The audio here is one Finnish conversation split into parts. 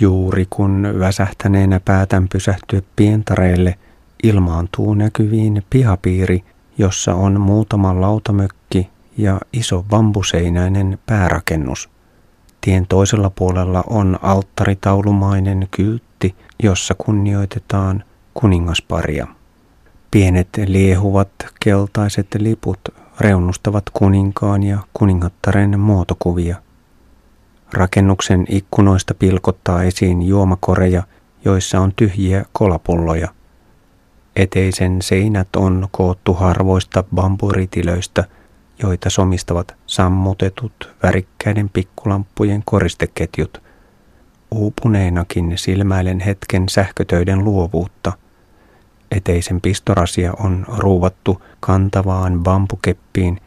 Juuri kun väsähtäneenä päätän pysähtyä pientareille, ilmaantuu näkyviin pihapiiri, jossa on muutama lautamökki ja iso bambuseinäinen päärakennus. Tien toisella puolella on alttaritaulumainen kyltti, jossa kunnioitetaan kuningasparia. Pienet liehuvat keltaiset liput reunustavat kuninkaan ja kuningattaren muotokuvia. Rakennuksen ikkunoista pilkottaa esiin juomakoreja, joissa on tyhjiä kolapulloja. Eteisen seinät on koottu harvoista bamburitilöistä, joita somistavat sammutetut värikkäiden pikkulampujen koristeketjut. Uupuneenakin silmäilen hetken sähkötöiden luovuutta – Eteisen pistorasia on ruuvattu kantavaan bambukeppiin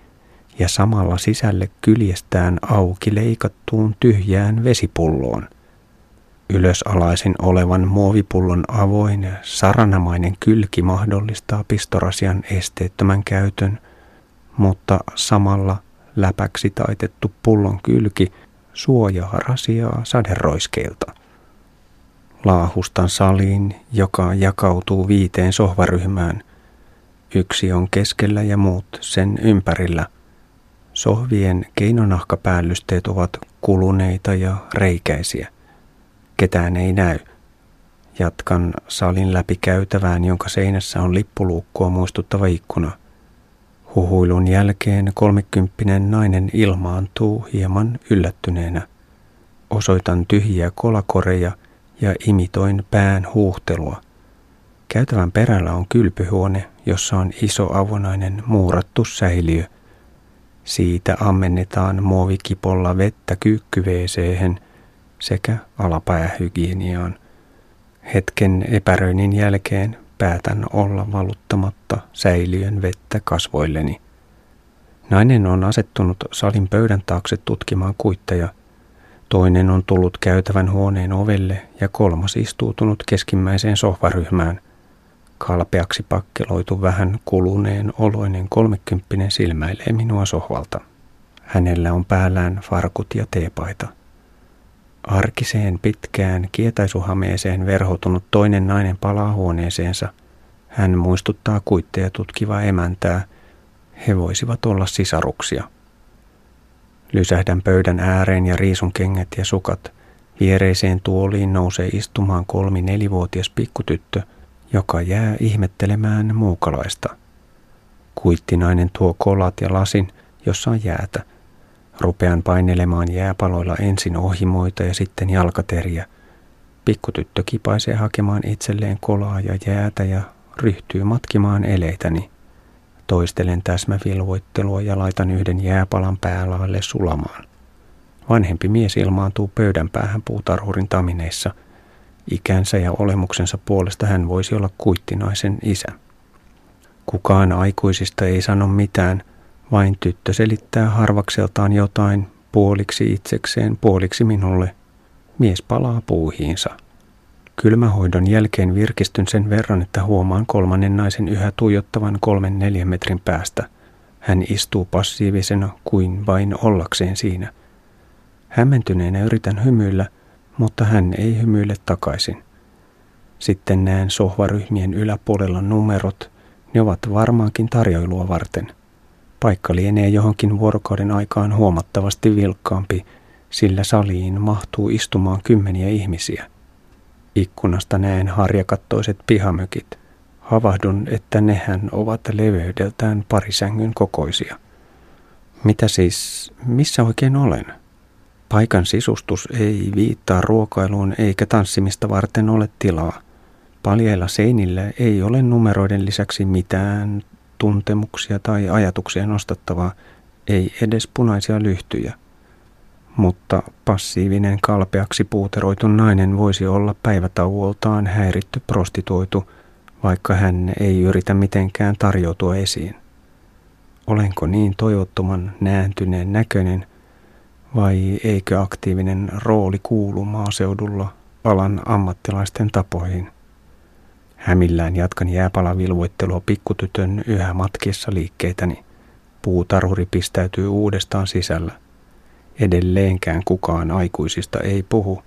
ja samalla sisälle kyljestään auki leikattuun tyhjään vesipulloon. Ylösalaisin olevan muovipullon avoin saranamainen kylki mahdollistaa pistorasian esteettömän käytön, mutta samalla läpäksi taitettu pullon kylki suojaa rasiaa saderoiskeilta laahustan saliin, joka jakautuu viiteen sohvaryhmään. Yksi on keskellä ja muut sen ympärillä. Sohvien keinonahkapäällysteet ovat kuluneita ja reikäisiä. Ketään ei näy. Jatkan salin läpi käytävään, jonka seinässä on lippuluukkua muistuttava ikkuna. Huhuilun jälkeen kolmekymppinen nainen ilmaantuu hieman yllättyneenä. Osoitan tyhjiä kolakoreja – ja imitoin pään huuhtelua. Käytävän perällä on kylpyhuone, jossa on iso avonainen muurattu säiliö. Siitä ammennetaan muovikipolla vettä kyykkyveeseen sekä alapäähygieniaan. Hetken epäröinnin jälkeen päätän olla valuttamatta säiliön vettä kasvoilleni. Nainen on asettunut salin pöydän taakse tutkimaan kuitteja – Toinen on tullut käytävän huoneen ovelle ja kolmas istuutunut keskimmäiseen sohvaryhmään. Kalpeaksi pakkeloitu vähän kuluneen oloinen kolmekymppinen silmäilee minua sohvalta. Hänellä on päällään farkut ja teepaita. Arkiseen pitkään kietaisuhameeseen verhotunut toinen nainen palaa huoneeseensa. Hän muistuttaa kuitteja tutkivaa emäntää. He voisivat olla sisaruksia. Lysähdän pöydän ääreen ja riisun kengät ja sukat. Viereiseen tuoliin nousee istumaan kolmi nelivuotias pikkutyttö, joka jää ihmettelemään muukalaista. Kuittinainen tuo kolat ja lasin, jossa on jäätä. Rupean painelemaan jääpaloilla ensin ohimoita ja sitten jalkateriä. Pikkutyttö kipaisee hakemaan itselleen kolaa ja jäätä ja ryhtyy matkimaan eleitäni. Toistelen täsmävilvoittelua ja laitan yhden jääpalan päälaalle sulamaan. Vanhempi mies ilmaantuu pöydän päähän puutarhurin tamineissa. Ikänsä ja olemuksensa puolesta hän voisi olla kuittinaisen isä. Kukaan aikuisista ei sano mitään, vain tyttö selittää harvakseltaan jotain puoliksi itsekseen, puoliksi minulle. Mies palaa puuhiinsa. Kylmähoidon jälkeen virkistyn sen verran, että huomaan kolmannen naisen yhä tuijottavan kolmen neljän metrin päästä. Hän istuu passiivisena kuin vain ollakseen siinä. Hämmentyneenä yritän hymyillä, mutta hän ei hymyile takaisin. Sitten näen sohvaryhmien yläpuolella numerot. Ne ovat varmaankin tarjoilua varten. Paikka lienee johonkin vuorokauden aikaan huomattavasti vilkkaampi, sillä saliin mahtuu istumaan kymmeniä ihmisiä. Ikkunasta näen harjakattoiset pihamökit. Havahdun, että nehän ovat leveydeltään parisängyn kokoisia. Mitä siis, missä oikein olen? Paikan sisustus ei viittaa ruokailuun eikä tanssimista varten ole tilaa. Paljeilla seinillä ei ole numeroiden lisäksi mitään tuntemuksia tai ajatuksia nostattavaa, ei edes punaisia lyhtyjä mutta passiivinen kalpeaksi puuteroitu nainen voisi olla päivätauoltaan häiritty prostituoitu, vaikka hän ei yritä mitenkään tarjoutua esiin. Olenko niin toivottoman nääntyneen näköinen, vai eikö aktiivinen rooli kuulu maaseudulla alan ammattilaisten tapoihin? Hämillään jatkan jääpalavilvoittelua pikkutytön yhä matkiessa liikkeitäni. Puutarhuri pistäytyy uudestaan sisällä. Edelleenkään kukaan aikuisista ei puhu,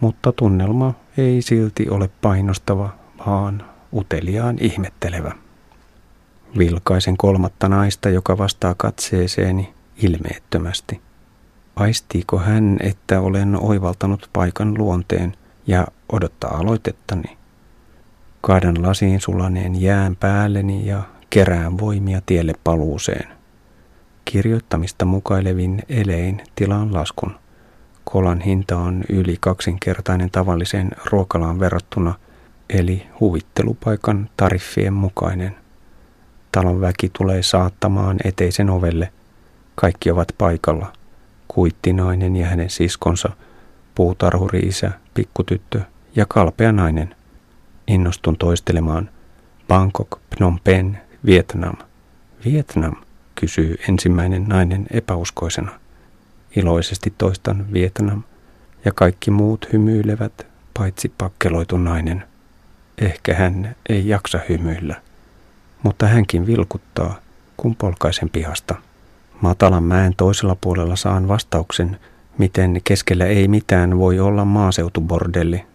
mutta tunnelma ei silti ole painostava, vaan uteliaan ihmettelevä. Vilkaisen kolmatta naista, joka vastaa katseeseeni ilmeettömästi. Aistiiko hän, että olen oivaltanut paikan luonteen ja odottaa aloitettani? Kaadan lasiin sulaneen jään päälleni ja kerään voimia tielle paluuseen. Kirjoittamista mukailevin elein tilaan laskun. Kolan hinta on yli kaksinkertainen tavalliseen ruokalaan verrattuna, eli huvittelupaikan tariffien mukainen. Talon väki tulee saattamaan eteisen ovelle. Kaikki ovat paikalla. Kuittinainen ja hänen siskonsa, puutarhuri-isä, pikkutyttö ja kalpea nainen. Innostun toistelemaan Bangkok, Phnom Penh, Vietnam. Vietnam, kysyy ensimmäinen nainen epäuskoisena. Iloisesti toistan Vietnam, ja kaikki muut hymyilevät, paitsi pakkeloitu nainen. Ehkä hän ei jaksa hymyillä, mutta hänkin vilkuttaa, kun polkaisen pihasta. Matalan mäen toisella puolella saan vastauksen, miten keskellä ei mitään voi olla maaseutubordelli.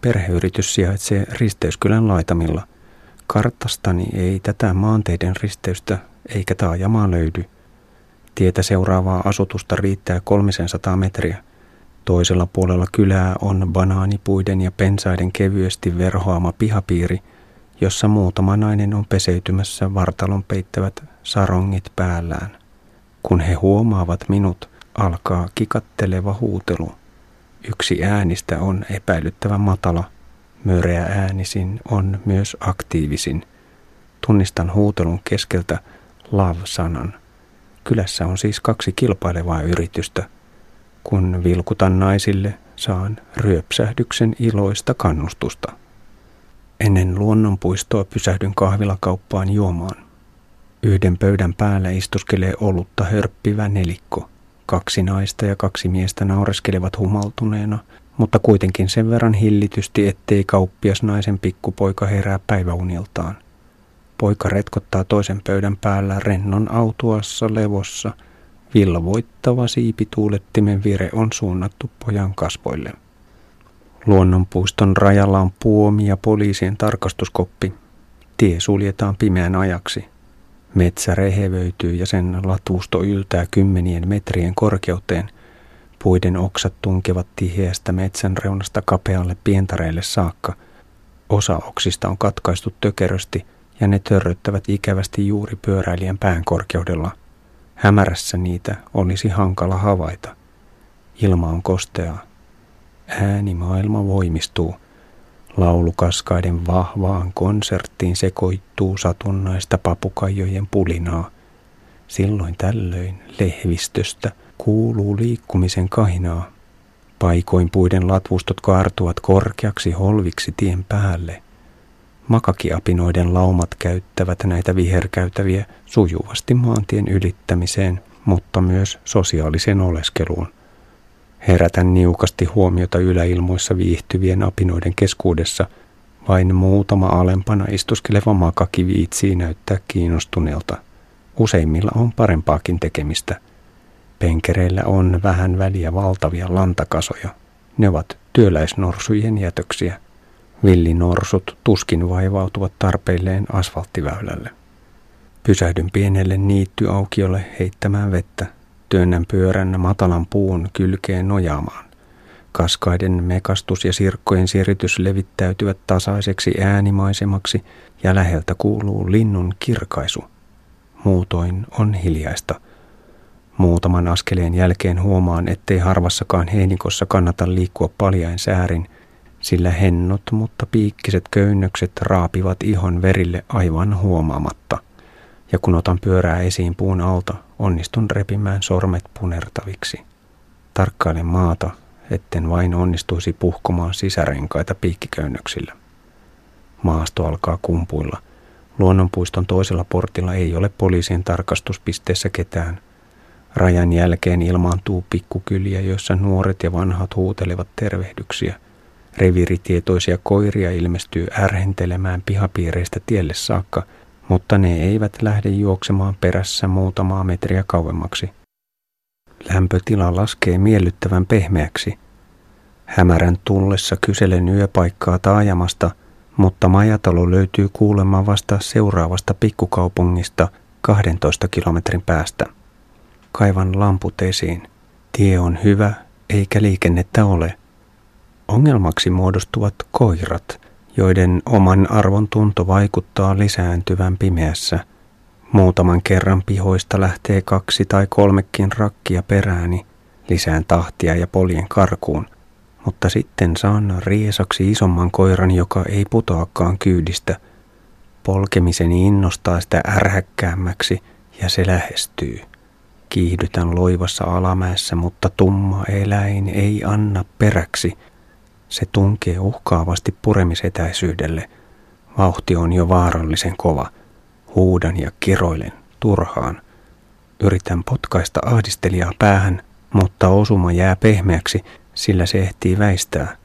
Perheyritys sijaitsee Risteyskylän laitamilla. Karttastani ei tätä maanteiden risteystä eikä taajamaa löydy. Tietä seuraavaa asutusta riittää 300 metriä. Toisella puolella kylää on banaanipuiden ja pensaiden kevyesti verhoama pihapiiri, jossa muutama nainen on peseytymässä vartalon peittävät sarongit päällään. Kun he huomaavat minut, alkaa kikatteleva huutelu. Yksi äänistä on epäilyttävän matala. Möreä äänisin on myös aktiivisin. Tunnistan huutelun keskeltä love-sanan. Kylässä on siis kaksi kilpailevaa yritystä. Kun vilkutan naisille, saan ryöpsähdyksen iloista kannustusta. Ennen luonnonpuistoa pysähdyn kahvilakauppaan juomaan. Yhden pöydän päällä istuskelee olutta hörppivä nelikko. Kaksi naista ja kaksi miestä naureskelevat humaltuneena, mutta kuitenkin sen verran hillitysti, ettei kauppias naisen pikkupoika herää päiväuniltaan. Poika retkottaa toisen pöydän päällä rennon autuassa levossa. Villavoittava siipituulettimen vire on suunnattu pojan kasvoille. Luonnonpuiston rajalla on puomi ja poliisien tarkastuskoppi. Tie suljetaan pimeän ajaksi. Metsä rehevöityy ja sen latuusto yltää kymmenien metrien korkeuteen. Puiden oksat tunkevat tiheästä metsän reunasta kapealle pientareille saakka. Osa oksista on katkaistu tökerösti – ja ne törröttävät ikävästi juuri pyöräilijän pään korkeudella. Hämärässä niitä olisi hankala havaita. Ilma on kosteaa. Äänimaailma voimistuu. Laulukaskaiden vahvaan konserttiin sekoittuu satunnaista papukaijojen pulinaa. Silloin tällöin lehvistöstä kuuluu liikkumisen kahinaa. Paikoin puiden latvustot kaartuvat korkeaksi holviksi tien päälle. Makakiapinoiden laumat käyttävät näitä viherkäytäviä sujuvasti maantien ylittämiseen, mutta myös sosiaaliseen oleskeluun. Herätän niukasti huomiota yläilmoissa viihtyvien apinoiden keskuudessa. Vain muutama alempana istuskeleva makaki viitsii näyttää kiinnostuneelta. Useimmilla on parempaakin tekemistä. Penkereillä on vähän väliä valtavia lantakasoja. Ne ovat työläisnorsujen jätöksiä. Villinorsut tuskin vaivautuvat tarpeilleen asfalttiväylälle. Pysähdyn pienelle niittyaukiolle heittämään vettä. Työnnän pyörän matalan puun kylkeen nojaamaan. Kaskaiden mekastus ja sirkkojen siritys levittäytyvät tasaiseksi äänimaisemaksi ja läheltä kuuluu linnun kirkaisu. Muutoin on hiljaista. Muutaman askeleen jälkeen huomaan, ettei harvassakaan heinikossa kannata liikkua paljain säärin – sillä hennot, mutta piikkiset köynnökset raapivat ihon verille aivan huomaamatta. Ja kun otan pyörää esiin puun alta, onnistun repimään sormet punertaviksi. Tarkkailen maata, etten vain onnistuisi puhkomaan sisärenkaita piikkiköynnöksillä. Maasto alkaa kumpuilla. Luonnonpuiston toisella portilla ei ole poliisien tarkastuspisteessä ketään. Rajan jälkeen ilmaantuu pikkukyliä, joissa nuoret ja vanhat huutelevat tervehdyksiä. Reviritietoisia koiria ilmestyy ärhentelemään pihapiireistä tielle saakka, mutta ne eivät lähde juoksemaan perässä muutamaa metriä kauemmaksi. Lämpötila laskee miellyttävän pehmeäksi. Hämärän tullessa kyselen yöpaikkaa taajamasta, mutta majatalo löytyy kuulemaan vasta seuraavasta pikkukaupungista 12 kilometrin päästä. Kaivan lamput esiin. Tie on hyvä, eikä liikennettä ole. Ongelmaksi muodostuvat koirat, joiden oman arvon tunto vaikuttaa lisääntyvän pimeässä. Muutaman kerran pihoista lähtee kaksi tai kolmekin rakkia perääni, lisään tahtia ja poljen karkuun, mutta sitten saan riesaksi isomman koiran, joka ei putoakaan kyydistä. Polkemiseni innostaa sitä ärhäkkäämmäksi ja se lähestyy. Kiihdytän loivassa alamäessä, mutta tumma eläin ei anna peräksi. Se tunkee uhkaavasti puremisetäisyydelle. Vauhti on jo vaarallisen kova. Huudan ja kiroilen turhaan. Yritän potkaista ahdistelijaa päähän, mutta osuma jää pehmeäksi, sillä se ehtii väistää.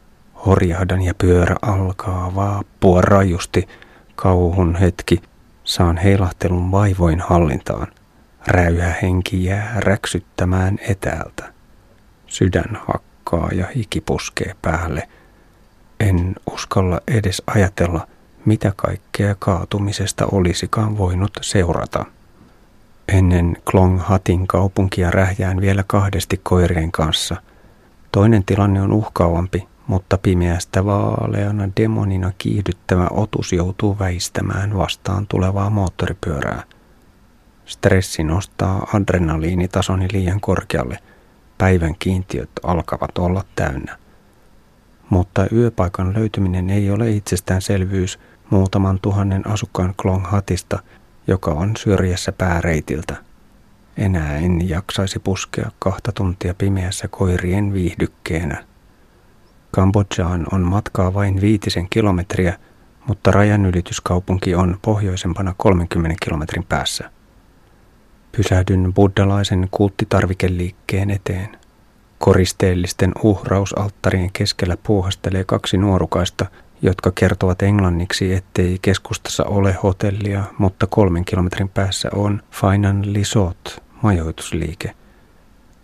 Horjahdan ja pyörä alkaa vaappua rajusti. Kauhun hetki. Saan heilahtelun vaivoin hallintaan. Räyhä henki jää räksyttämään etäältä. Sydän hakkaa ja hiki puskee päälle. En uskalla edes ajatella, mitä kaikkea kaatumisesta olisikaan voinut seurata. Ennen Klong Hatin kaupunkia rähjään vielä kahdesti koirien kanssa. Toinen tilanne on uhkaavampi, mutta pimeästä vaaleana demonina kiihdyttävä otus joutuu väistämään vastaan tulevaa moottoripyörää – Stressi nostaa adrenaliinitasoni liian korkealle. Päivän kiintiöt alkavat olla täynnä. Mutta yöpaikan löytyminen ei ole itsestäänselvyys muutaman tuhannen asukkaan Klonghatista, joka on syrjässä pääreitiltä. Enää en jaksaisi puskea kahta tuntia pimeässä koirien viihdykkeenä. Kambodžaan on matkaa vain viitisen kilometriä, mutta rajanylityskaupunki on pohjoisempana 30 kilometrin päässä. Pysähdyn buddalaisen kulttitarvikeliikkeen eteen. Koristeellisten uhrausalttarien keskellä puuhastelee kaksi nuorukaista, jotka kertovat englanniksi, ettei keskustassa ole hotellia, mutta kolmen kilometrin päässä on Fainan Lisot, majoitusliike.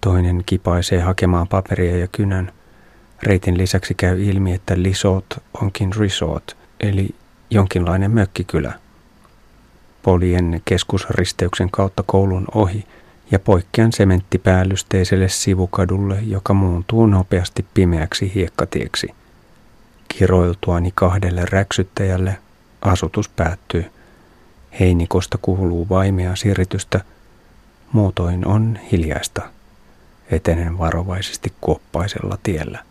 Toinen kipaisee hakemaan paperia ja kynän. Reitin lisäksi käy ilmi, että Lisot onkin resort, eli jonkinlainen mökkikylä – poljen keskusristeyksen kautta koulun ohi ja poikkean sementtipäällysteiselle sivukadulle, joka muuntuu nopeasti pimeäksi hiekkatieksi. Kiroiltuani kahdelle räksyttäjälle asutus päättyy. Heinikosta kuuluu vaimea siritystä, muutoin on hiljaista. Etenen varovaisesti kuoppaisella tiellä.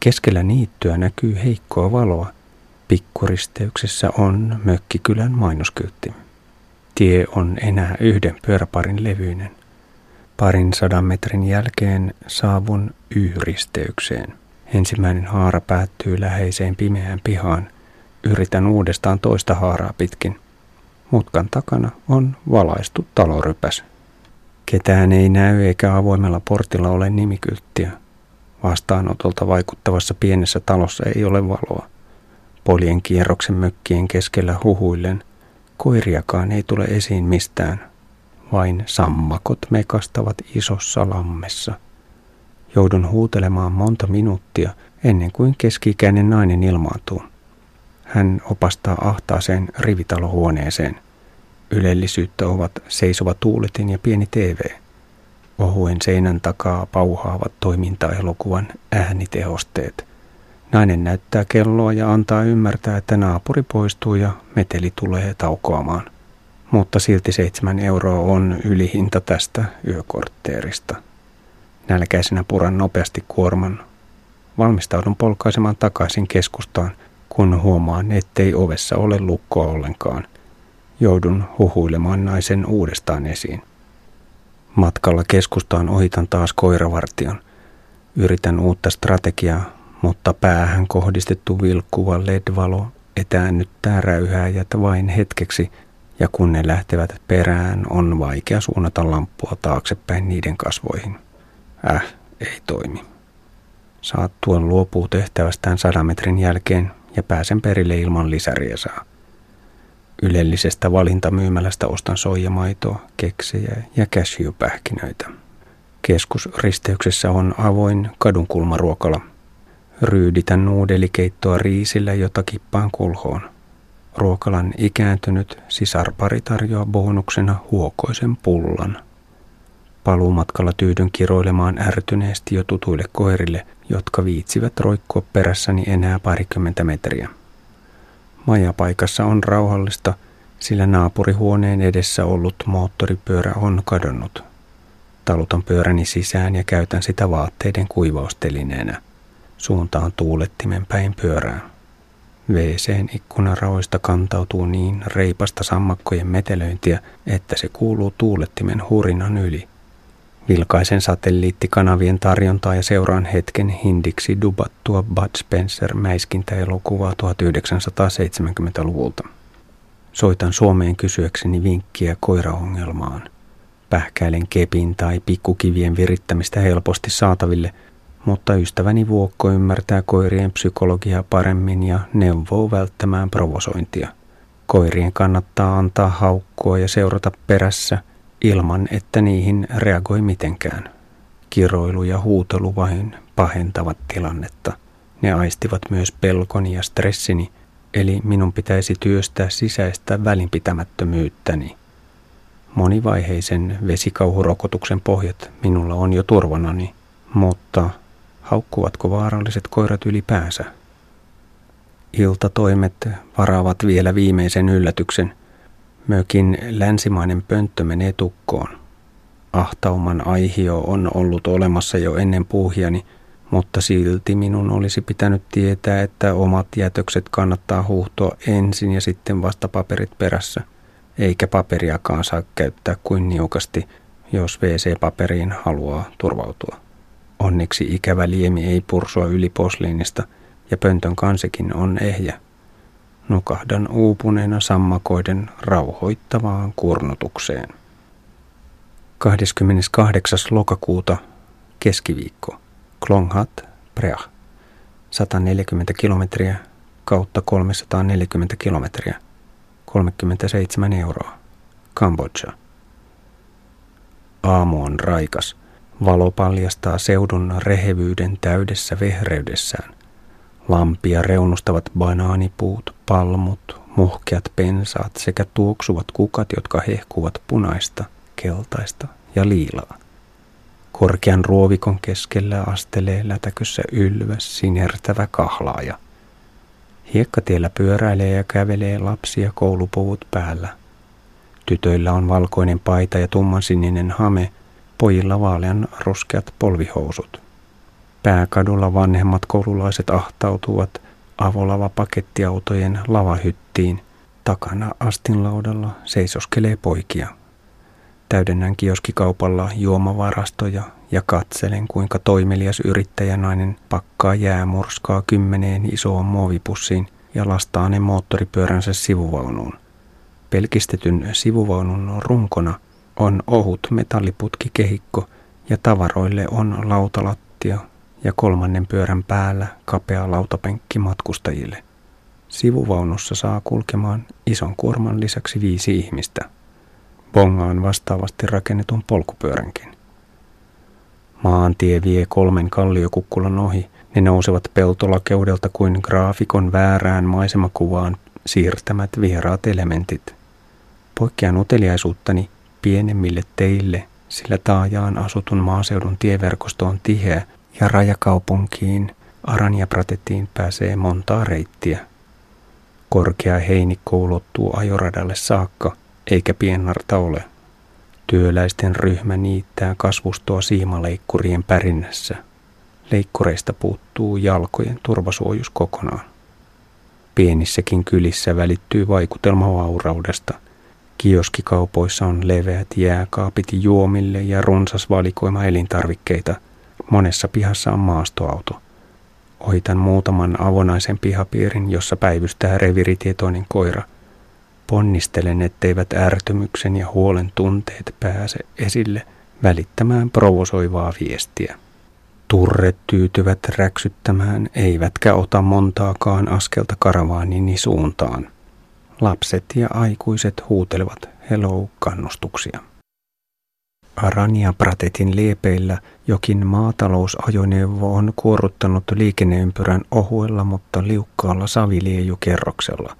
Keskellä niittyä näkyy heikkoa valoa. Pikkuristeyksessä on mökkikylän mainoskyltti. Tie on enää yhden pyöräparin levyinen. Parin sadan metrin jälkeen saavun Y-risteykseen. Ensimmäinen haara päättyy läheiseen pimeään pihaan. Yritän uudestaan toista haaraa pitkin. Mutkan takana on valaistu talorypäs. Ketään ei näy eikä avoimella portilla ole nimikylttiä. Vastaanotolta vaikuttavassa pienessä talossa ei ole valoa. Polien kierroksen mökkien keskellä huhuillen Koiriakaan ei tule esiin mistään, vain sammakot mekastavat isossa lammessa. Joudun huutelemaan monta minuuttia ennen kuin keskikäinen nainen ilmaantuu. Hän opastaa ahtaaseen rivitalohuoneeseen. Ylellisyyttä ovat seisova tuuletin ja pieni TV. Ohuen seinän takaa pauhaavat toimintaelokuvan äänitehosteet. Nainen näyttää kelloa ja antaa ymmärtää, että naapuri poistuu ja meteli tulee taukoamaan. Mutta silti seitsemän euroa on ylihinta tästä yökortteerista. Nälkäisenä puran nopeasti kuorman. Valmistaudun polkaisemaan takaisin keskustaan, kun huomaan, ettei ovessa ole lukkoa ollenkaan. Joudun huhuilemaan naisen uudestaan esiin. Matkalla keskustaan ohitan taas koiravartion. Yritän uutta strategiaa, mutta päähän kohdistettu vilkkuva LED-valo etäännyttää räyhääjät vain hetkeksi, ja kun ne lähtevät perään, on vaikea suunnata lamppua taaksepäin niiden kasvoihin. Äh, ei toimi. tuon luopuu tehtävästään sadan metrin jälkeen ja pääsen perille ilman lisäriesaa. Ylellisestä valintamyymälästä ostan soijamaitoa, keksejä ja cashewpähkinöitä. Keskusristeyksessä on avoin kadunkulmaruokala – Ryyditän nuudelikeittoa riisillä, jota kippaan kulhoon. Ruokalan ikääntynyt sisarpari tarjoaa bonuksena huokoisen pullan. Paluumatkalla tyydyn kiroilemaan ärtyneesti jo tutuille koirille, jotka viitsivät roikkua perässäni enää parikymmentä metriä. Majapaikassa on rauhallista, sillä naapurihuoneen edessä ollut moottoripyörä on kadonnut. Talutan pyöräni sisään ja käytän sitä vaatteiden kuivaustelineenä. Suuntaan tuulettimen päin pyörää. WCn ikkunaraoista kantautuu niin reipasta sammakkojen metelöintiä, että se kuuluu tuulettimen hurinan yli. Vilkaisen satelliittikanavien tarjontaa ja seuraan hetken hindiksi dubattua Bud Spencer mäiskintäelokuvaa 1970-luvulta. Soitan Suomeen kysyäkseni vinkkiä koiraongelmaan. Pähkäilen kepin tai pikkukivien virittämistä helposti saataville, mutta ystäväni Vuokko ymmärtää koirien psykologiaa paremmin ja neuvoo välttämään provosointia. Koirien kannattaa antaa haukkua ja seurata perässä ilman, että niihin reagoi mitenkään. Kiroilu ja huutelu vain pahentavat tilannetta. Ne aistivat myös pelkoni ja stressini, eli minun pitäisi työstää sisäistä välinpitämättömyyttäni. Monivaiheisen vesikauhurokotuksen pohjat minulla on jo turvanani, mutta haukkuvatko vaaralliset koirat ylipäänsä? Iltatoimet varaavat vielä viimeisen yllätyksen. Mökin länsimainen pönttö menee tukkoon. Ahtauman aihio on ollut olemassa jo ennen puuhiani, mutta silti minun olisi pitänyt tietää, että omat jätökset kannattaa huuhtoa ensin ja sitten vasta paperit perässä, eikä paperiakaan saa käyttää kuin niukasti, jos WC-paperiin haluaa turvautua. Onneksi ikävä liemi ei pursua yli posliinista ja pöntön kansekin on ehjä. Nukahdan uupuneena sammakoiden rauhoittavaan kurnutukseen. 28. lokakuuta keskiviikko. Klonghat, Preah. 140 kilometriä kautta 340 kilometriä. 37 euroa. Kambodža. Aamu on raikas. Valo paljastaa seudun rehevyyden täydessä vehreydessään. Lampia reunustavat banaanipuut, palmut, muhkeat pensaat sekä tuoksuvat kukat, jotka hehkuvat punaista, keltaista ja liilaa. Korkean ruovikon keskellä astelee lätäkössä ylväs sinertävä kahlaaja. Hiekkatiellä pyöräilee ja kävelee lapsia koulupuvut päällä. Tytöillä on valkoinen paita ja tummansininen hame, pojilla vaalean ruskeat polvihousut. Pääkadulla vanhemmat koululaiset ahtautuvat avolava pakettiautojen lavahyttiin. Takana astinlaudalla seisoskelee poikia. Täydennän kioskikaupalla juomavarastoja ja katselen, kuinka toimelias yrittäjänainen pakkaa jäämurskaa kymmeneen isoon muovipussiin ja lastaa ne moottoripyöränsä sivuvaunuun. Pelkistetyn sivuvaunun runkona on ohut metalliputkikehikko ja tavaroille on lautalattia ja kolmannen pyörän päällä kapea lautapenkki matkustajille. Sivuvaunussa saa kulkemaan ison kuorman lisäksi viisi ihmistä – bongaan vastaavasti rakennetun polkupyöränkin. Maantie vie kolmen kalliokukkulan ohi. Ne nousevat peltolakeudelta kuin graafikon väärään maisemakuvaan siirtämät vieraat elementit. Poikkean uteliaisuuttani pienemmille teille, sillä taajaan asutun maaseudun tieverkosto on tiheä ja rajakaupunkiin Aranjapratettiin pääsee montaa reittiä. Korkea heinikko ulottuu ajoradalle saakka – eikä pienarta ole. Työläisten ryhmä niittää kasvustoa siimaleikkurien pärinnässä. Leikkureista puuttuu jalkojen turvasuojus kokonaan. Pienissäkin kylissä välittyy vaikutelma vauraudesta. Kioskikaupoissa on leveät jääkaapit juomille ja runsas valikoima elintarvikkeita. Monessa pihassa on maastoauto. Ohitan muutaman avonaisen pihapiirin, jossa päivystää reviritietoinen koira – Ponnistelen, etteivät ärtymyksen ja huolen tunteet pääse esille välittämään provosoivaa viestiä. Turret tyytyvät räksyttämään, eivätkä ota montaakaan askelta karavaanini suuntaan. Lapset ja aikuiset huutelevat hello-kannustuksia. Arania Pratetin liepeillä jokin maatalousajoneuvo on kuoruttanut liikenneympyrän ohuella, mutta liukkaalla saviliejukerroksella.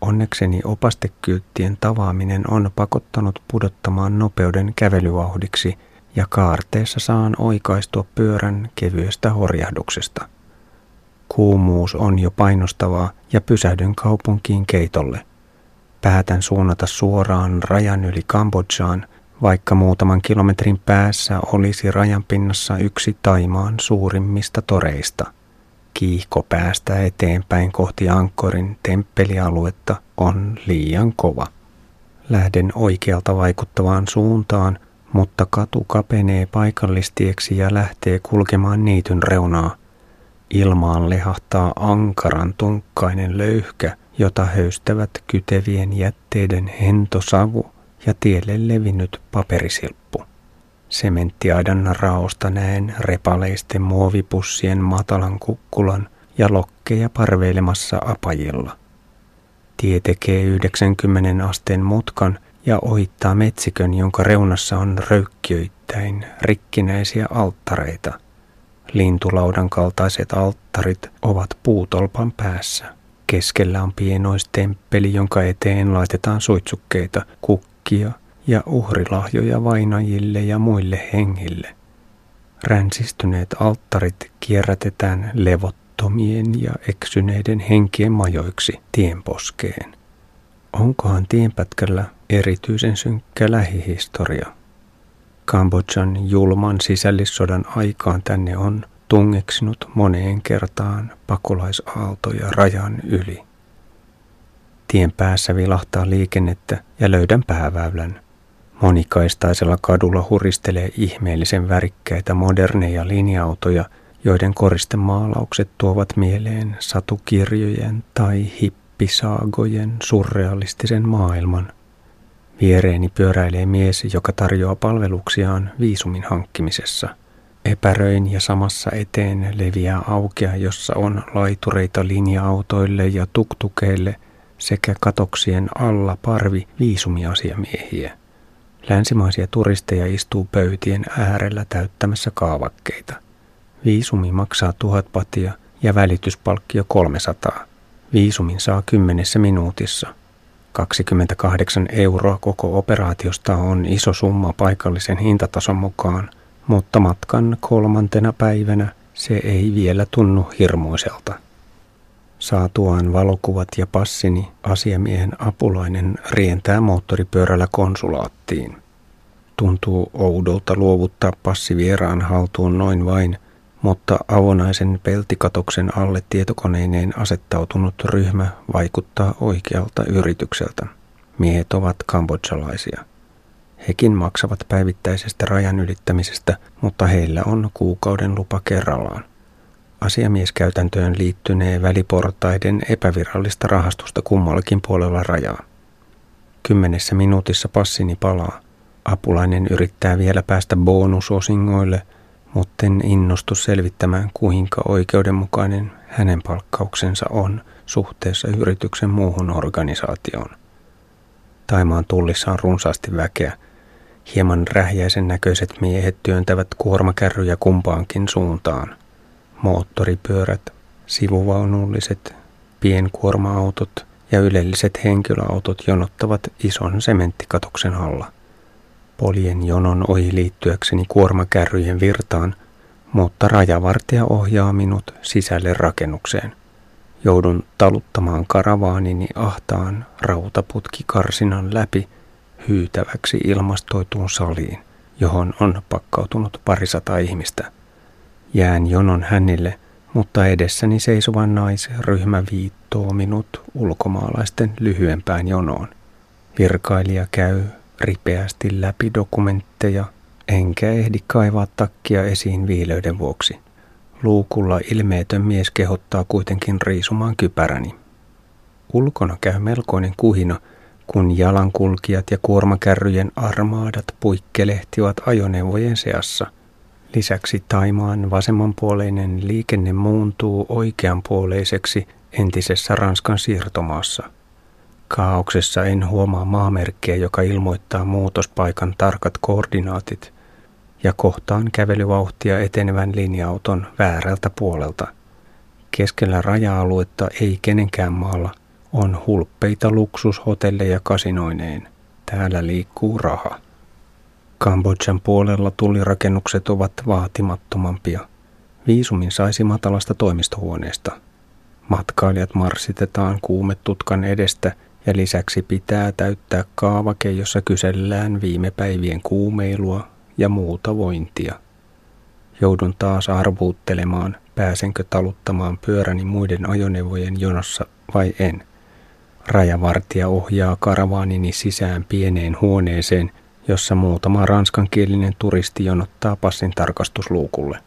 Onnekseni opastekyyttien tavaaminen on pakottanut pudottamaan nopeuden kävelyvauhdiksi ja kaarteessa saan oikaistua pyörän kevyestä horjahduksesta. Kuumuus on jo painostavaa ja pysähdyn kaupunkiin keitolle. Päätän suunnata suoraan rajan yli Kambodžaan, vaikka muutaman kilometrin päässä olisi rajan pinnassa yksi Taimaan suurimmista toreista. Kiihko päästä eteenpäin kohti Ankkorin temppelialuetta on liian kova. Lähden oikealta vaikuttavaan suuntaan, mutta katu kapenee paikallistieksi ja lähtee kulkemaan niityn reunaa. Ilmaan lehahtaa ankaran tunkkainen löyhkä, jota höystävät kytevien jätteiden hentosavu ja tielle levinnyt paperisilppu. Sementtiaidan raosta näen repaleisten muovipussien matalan kukkulan ja lokkeja parveilemassa apajilla. Tie tekee 90 asteen mutkan ja ohittaa metsikön, jonka reunassa on röykkiöittäin rikkinäisiä alttareita. Lintulaudan kaltaiset alttarit ovat puutolpan päässä. Keskellä on pienoistemppeli, jonka eteen laitetaan suitsukkeita, kukkia ja uhrilahjoja vainajille ja muille hengille. Ränsistyneet alttarit kierrätetään levottomien ja eksyneiden henkien majoiksi tienposkeen. Onkohan tienpätkällä erityisen synkkä lähihistoria? Kambodjan julman sisällissodan aikaan tänne on tungeksinut moneen kertaan pakolaisaaltoja rajan yli. Tien päässä vilahtaa liikennettä ja löydän pääväylän. Monikaistaisella kadulla huristelee ihmeellisen värikkäitä moderneja linja-autoja, joiden koristemaalaukset tuovat mieleen satukirjojen tai hippisaagojen surrealistisen maailman. Viereeni pyöräilee mies, joka tarjoaa palveluksiaan viisumin hankkimisessa – Epäröin ja samassa eteen leviää aukea, jossa on laitureita linja-autoille ja tuktukeille sekä katoksien alla parvi viisumiasiamiehiä. Länsimaisia turisteja istuu pöytien äärellä täyttämässä kaavakkeita. Viisumi maksaa tuhat patia ja välityspalkkio 300. Viisumin saa kymmenessä minuutissa. 28 euroa koko operaatiosta on iso summa paikallisen hintatason mukaan – mutta matkan kolmantena päivänä se ei vielä tunnu hirmuiselta. Saatuaan valokuvat ja passini, asiamiehen apulainen rientää moottoripyörällä konsulaattiin. Tuntuu oudolta luovuttaa passi vieraan haltuun noin vain, mutta avonaisen peltikatoksen alle tietokoneineen asettautunut ryhmä vaikuttaa oikealta yritykseltä. Miehet ovat kambodsalaisia. Hekin maksavat päivittäisestä rajan ylittämisestä, mutta heillä on kuukauden lupa kerrallaan. Asiamieskäytäntöön liittynee väliportaiden epävirallista rahastusta kummallakin puolella rajaa. Kymmenessä minuutissa passini palaa. Apulainen yrittää vielä päästä bonusosingoille, mutta en innostu selvittämään, kuinka oikeudenmukainen hänen palkkauksensa on suhteessa yrityksen muuhun organisaatioon. Taimaan tullissa on runsaasti väkeä, Hieman rähjäisen näköiset miehet työntävät kuormakärryjä kumpaankin suuntaan. Moottoripyörät, sivuvaunulliset, pienkuorma-autot ja ylelliset henkilöautot jonottavat ison sementtikatoksen alla. Poljen jonon ohi liittyäkseni kuormakärryjen virtaan, mutta rajavartija ohjaa minut sisälle rakennukseen. Joudun taluttamaan karavaanini ahtaan rautaputkikarsinan läpi – hyytäväksi ilmastoituun saliin, johon on pakkautunut parisata ihmistä. Jään jonon hänille, mutta edessäni seisovan naisryhmä viittoo minut ulkomaalaisten lyhyempään jonoon. Virkailija käy ripeästi läpi dokumentteja, enkä ehdi kaivaa takkia esiin viileyden vuoksi. Luukulla ilmeetön mies kehottaa kuitenkin riisumaan kypäräni. Ulkona käy melkoinen kuhina – kun jalankulkijat ja kuormakärryjen armaadat puikkelehtivat ajoneuvojen seassa. Lisäksi Taimaan vasemmanpuoleinen liikenne muuntuu oikeanpuoleiseksi entisessä Ranskan siirtomaassa. Kaauksessa en huomaa maamerkkiä, joka ilmoittaa muutospaikan tarkat koordinaatit, ja kohtaan kävelyvauhtia etenevän linja-auton väärältä puolelta. Keskellä raja-aluetta ei kenenkään maalla on hulppeita luksushotelleja kasinoineen. Täällä liikkuu raha. Kambodjan puolella tulirakennukset ovat vaatimattomampia. Viisumin saisi matalasta toimistohuoneesta. Matkailijat marssitetaan kuumetutkan edestä ja lisäksi pitää täyttää kaavake, jossa kysellään viime päivien kuumeilua ja muuta vointia. Joudun taas arvuuttelemaan, pääsenkö taluttamaan pyöräni muiden ajoneuvojen jonossa vai en. Rajavartija ohjaa karavaanini sisään pieneen huoneeseen, jossa muutama ranskankielinen turisti jonottaa passin tarkastusluukulle.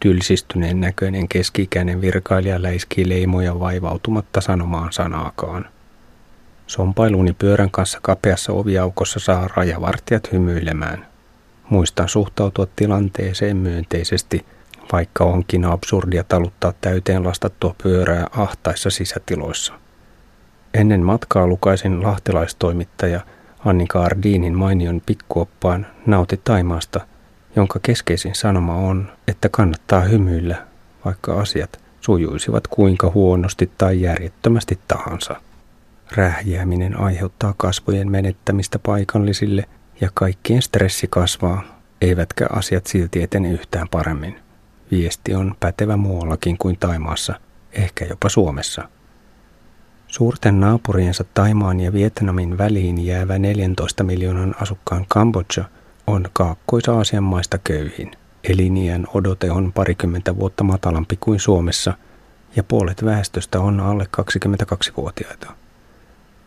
Tylsistyneen näköinen keskikäinen virkailija läiskii leimoja vaivautumatta sanomaan sanaakaan. Sompailuni pyörän kanssa kapeassa oviaukossa saa rajavartijat hymyilemään. Muistan suhtautua tilanteeseen myönteisesti, vaikka onkin absurdia taluttaa täyteen lastattua pyörää ahtaissa sisätiloissa. Ennen matkaa lukaisin lahtelaistoimittaja Annika Ardinin mainion pikkuoppaan Nauti Taimaasta, jonka keskeisin sanoma on, että kannattaa hymyillä, vaikka asiat sujuisivat kuinka huonosti tai järjettömästi tahansa. Rähjääminen aiheuttaa kasvojen menettämistä paikallisille ja kaikkien stressi kasvaa, eivätkä asiat silti etene yhtään paremmin. Viesti on pätevä muuallakin kuin Taimaassa, ehkä jopa Suomessa. Suurten naapuriensa Taimaan ja Vietnamin väliin jäävä 14 miljoonan asukkaan Kambodža on Kaakkois-Aasian maista köyhin. Eliniän odote on parikymmentä vuotta matalampi kuin Suomessa ja puolet väestöstä on alle 22-vuotiaita.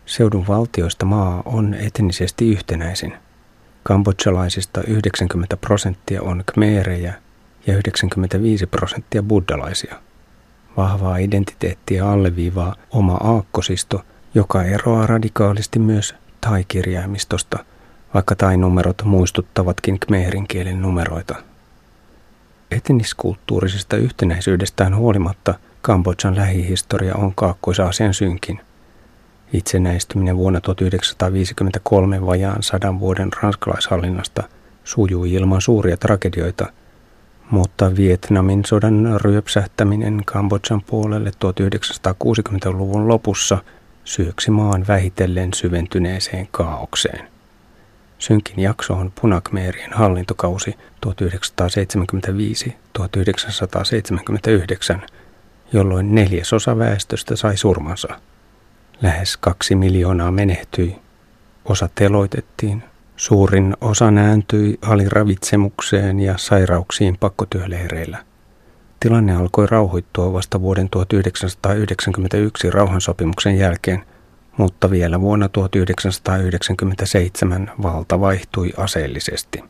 Seudun valtioista maa on etnisesti yhtenäisin. Kambodsalaisista 90 prosenttia on kmeerejä ja 95 prosenttia buddalaisia. Vahvaa identiteettiä alleviivaa oma aakkosisto, joka eroaa radikaalisti myös tai-kirjaimistosta, vaikka tai-numerot muistuttavatkin kmeerin kielen numeroita. Etniskulttuurisesta yhtenäisyydestään huolimatta Kambodjan lähihistoria on Kaakkois-Aasian synkin – Itsenäistyminen vuonna 1953 vajaan sadan vuoden ranskalaishallinnasta sujui ilman suuria tragedioita, mutta Vietnamin sodan ryöpsähtäminen Kambodjan puolelle 1960-luvun lopussa syöksi maan vähitellen syventyneeseen kaaukseen. Synkin jakso on punakmeerien hallintokausi 1975-1979, jolloin neljäsosa väestöstä sai surmansa – Lähes kaksi miljoonaa menehtyi. Osa teloitettiin. Suurin osa nääntyi aliravitsemukseen ja sairauksiin pakkotyöleireillä. Tilanne alkoi rauhoittua vasta vuoden 1991 rauhansopimuksen jälkeen, mutta vielä vuonna 1997 valta vaihtui aseellisesti.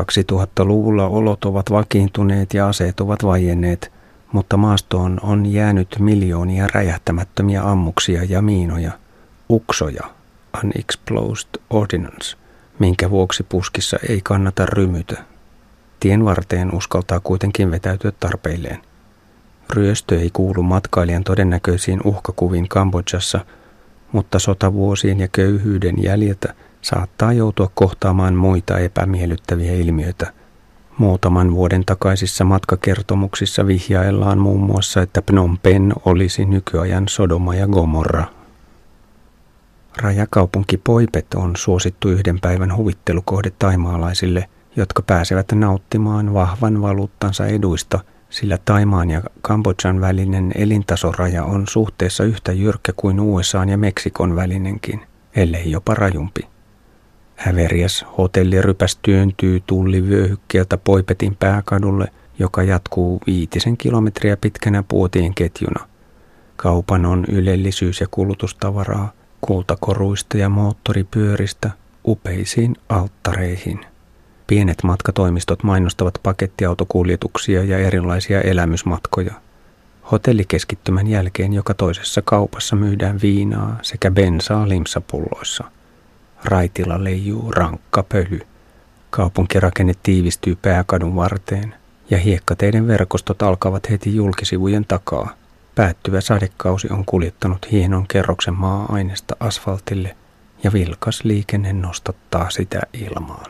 2000-luvulla olot ovat vakiintuneet ja aseet ovat vaienneet, mutta maastoon on jäänyt miljoonia räjähtämättömiä ammuksia ja miinoja, uksoja, unexplosed ordnance, minkä vuoksi puskissa ei kannata rymytä. Tien varteen uskaltaa kuitenkin vetäytyä tarpeilleen. Ryöstö ei kuulu matkailijan todennäköisiin uhkakuviin Kambodžassa, mutta sotavuosien ja köyhyyden jäljiltä saattaa joutua kohtaamaan muita epämiellyttäviä ilmiöitä – Muutaman vuoden takaisissa matkakertomuksissa vihjaillaan muun muassa, että Phnom Penh olisi nykyajan Sodoma ja Gomorra. Rajakaupunki Poipet on suosittu yhden päivän huvittelukohde taimaalaisille, jotka pääsevät nauttimaan vahvan valuuttansa eduista, sillä Taimaan ja Kambodjan välinen elintasoraja on suhteessa yhtä jyrkkä kuin USA ja Meksikon välinenkin, ellei jopa rajumpi. Häveriäs hotellirypäs työntyy tullivyöhykkeeltä Poipetin pääkadulle, joka jatkuu viitisen kilometriä pitkänä puotien ketjuna. Kaupan on ylellisyys- ja kulutustavaraa, kultakoruista ja moottoripyöristä upeisiin alttareihin. Pienet matkatoimistot mainostavat pakettiautokuljetuksia ja erilaisia elämysmatkoja. Hotellikeskittymän jälkeen joka toisessa kaupassa myydään viinaa sekä bensaa limsapulloissa – Raitilla leijuu rankka pöly. Kaupunkirakenne tiivistyy pääkadun varteen ja hiekkateiden verkostot alkavat heti julkisivujen takaa. Päättyvä sadekausi on kuljettanut hienon kerroksen maa-aineesta asfaltille ja vilkas liikenne nostattaa sitä ilmaan.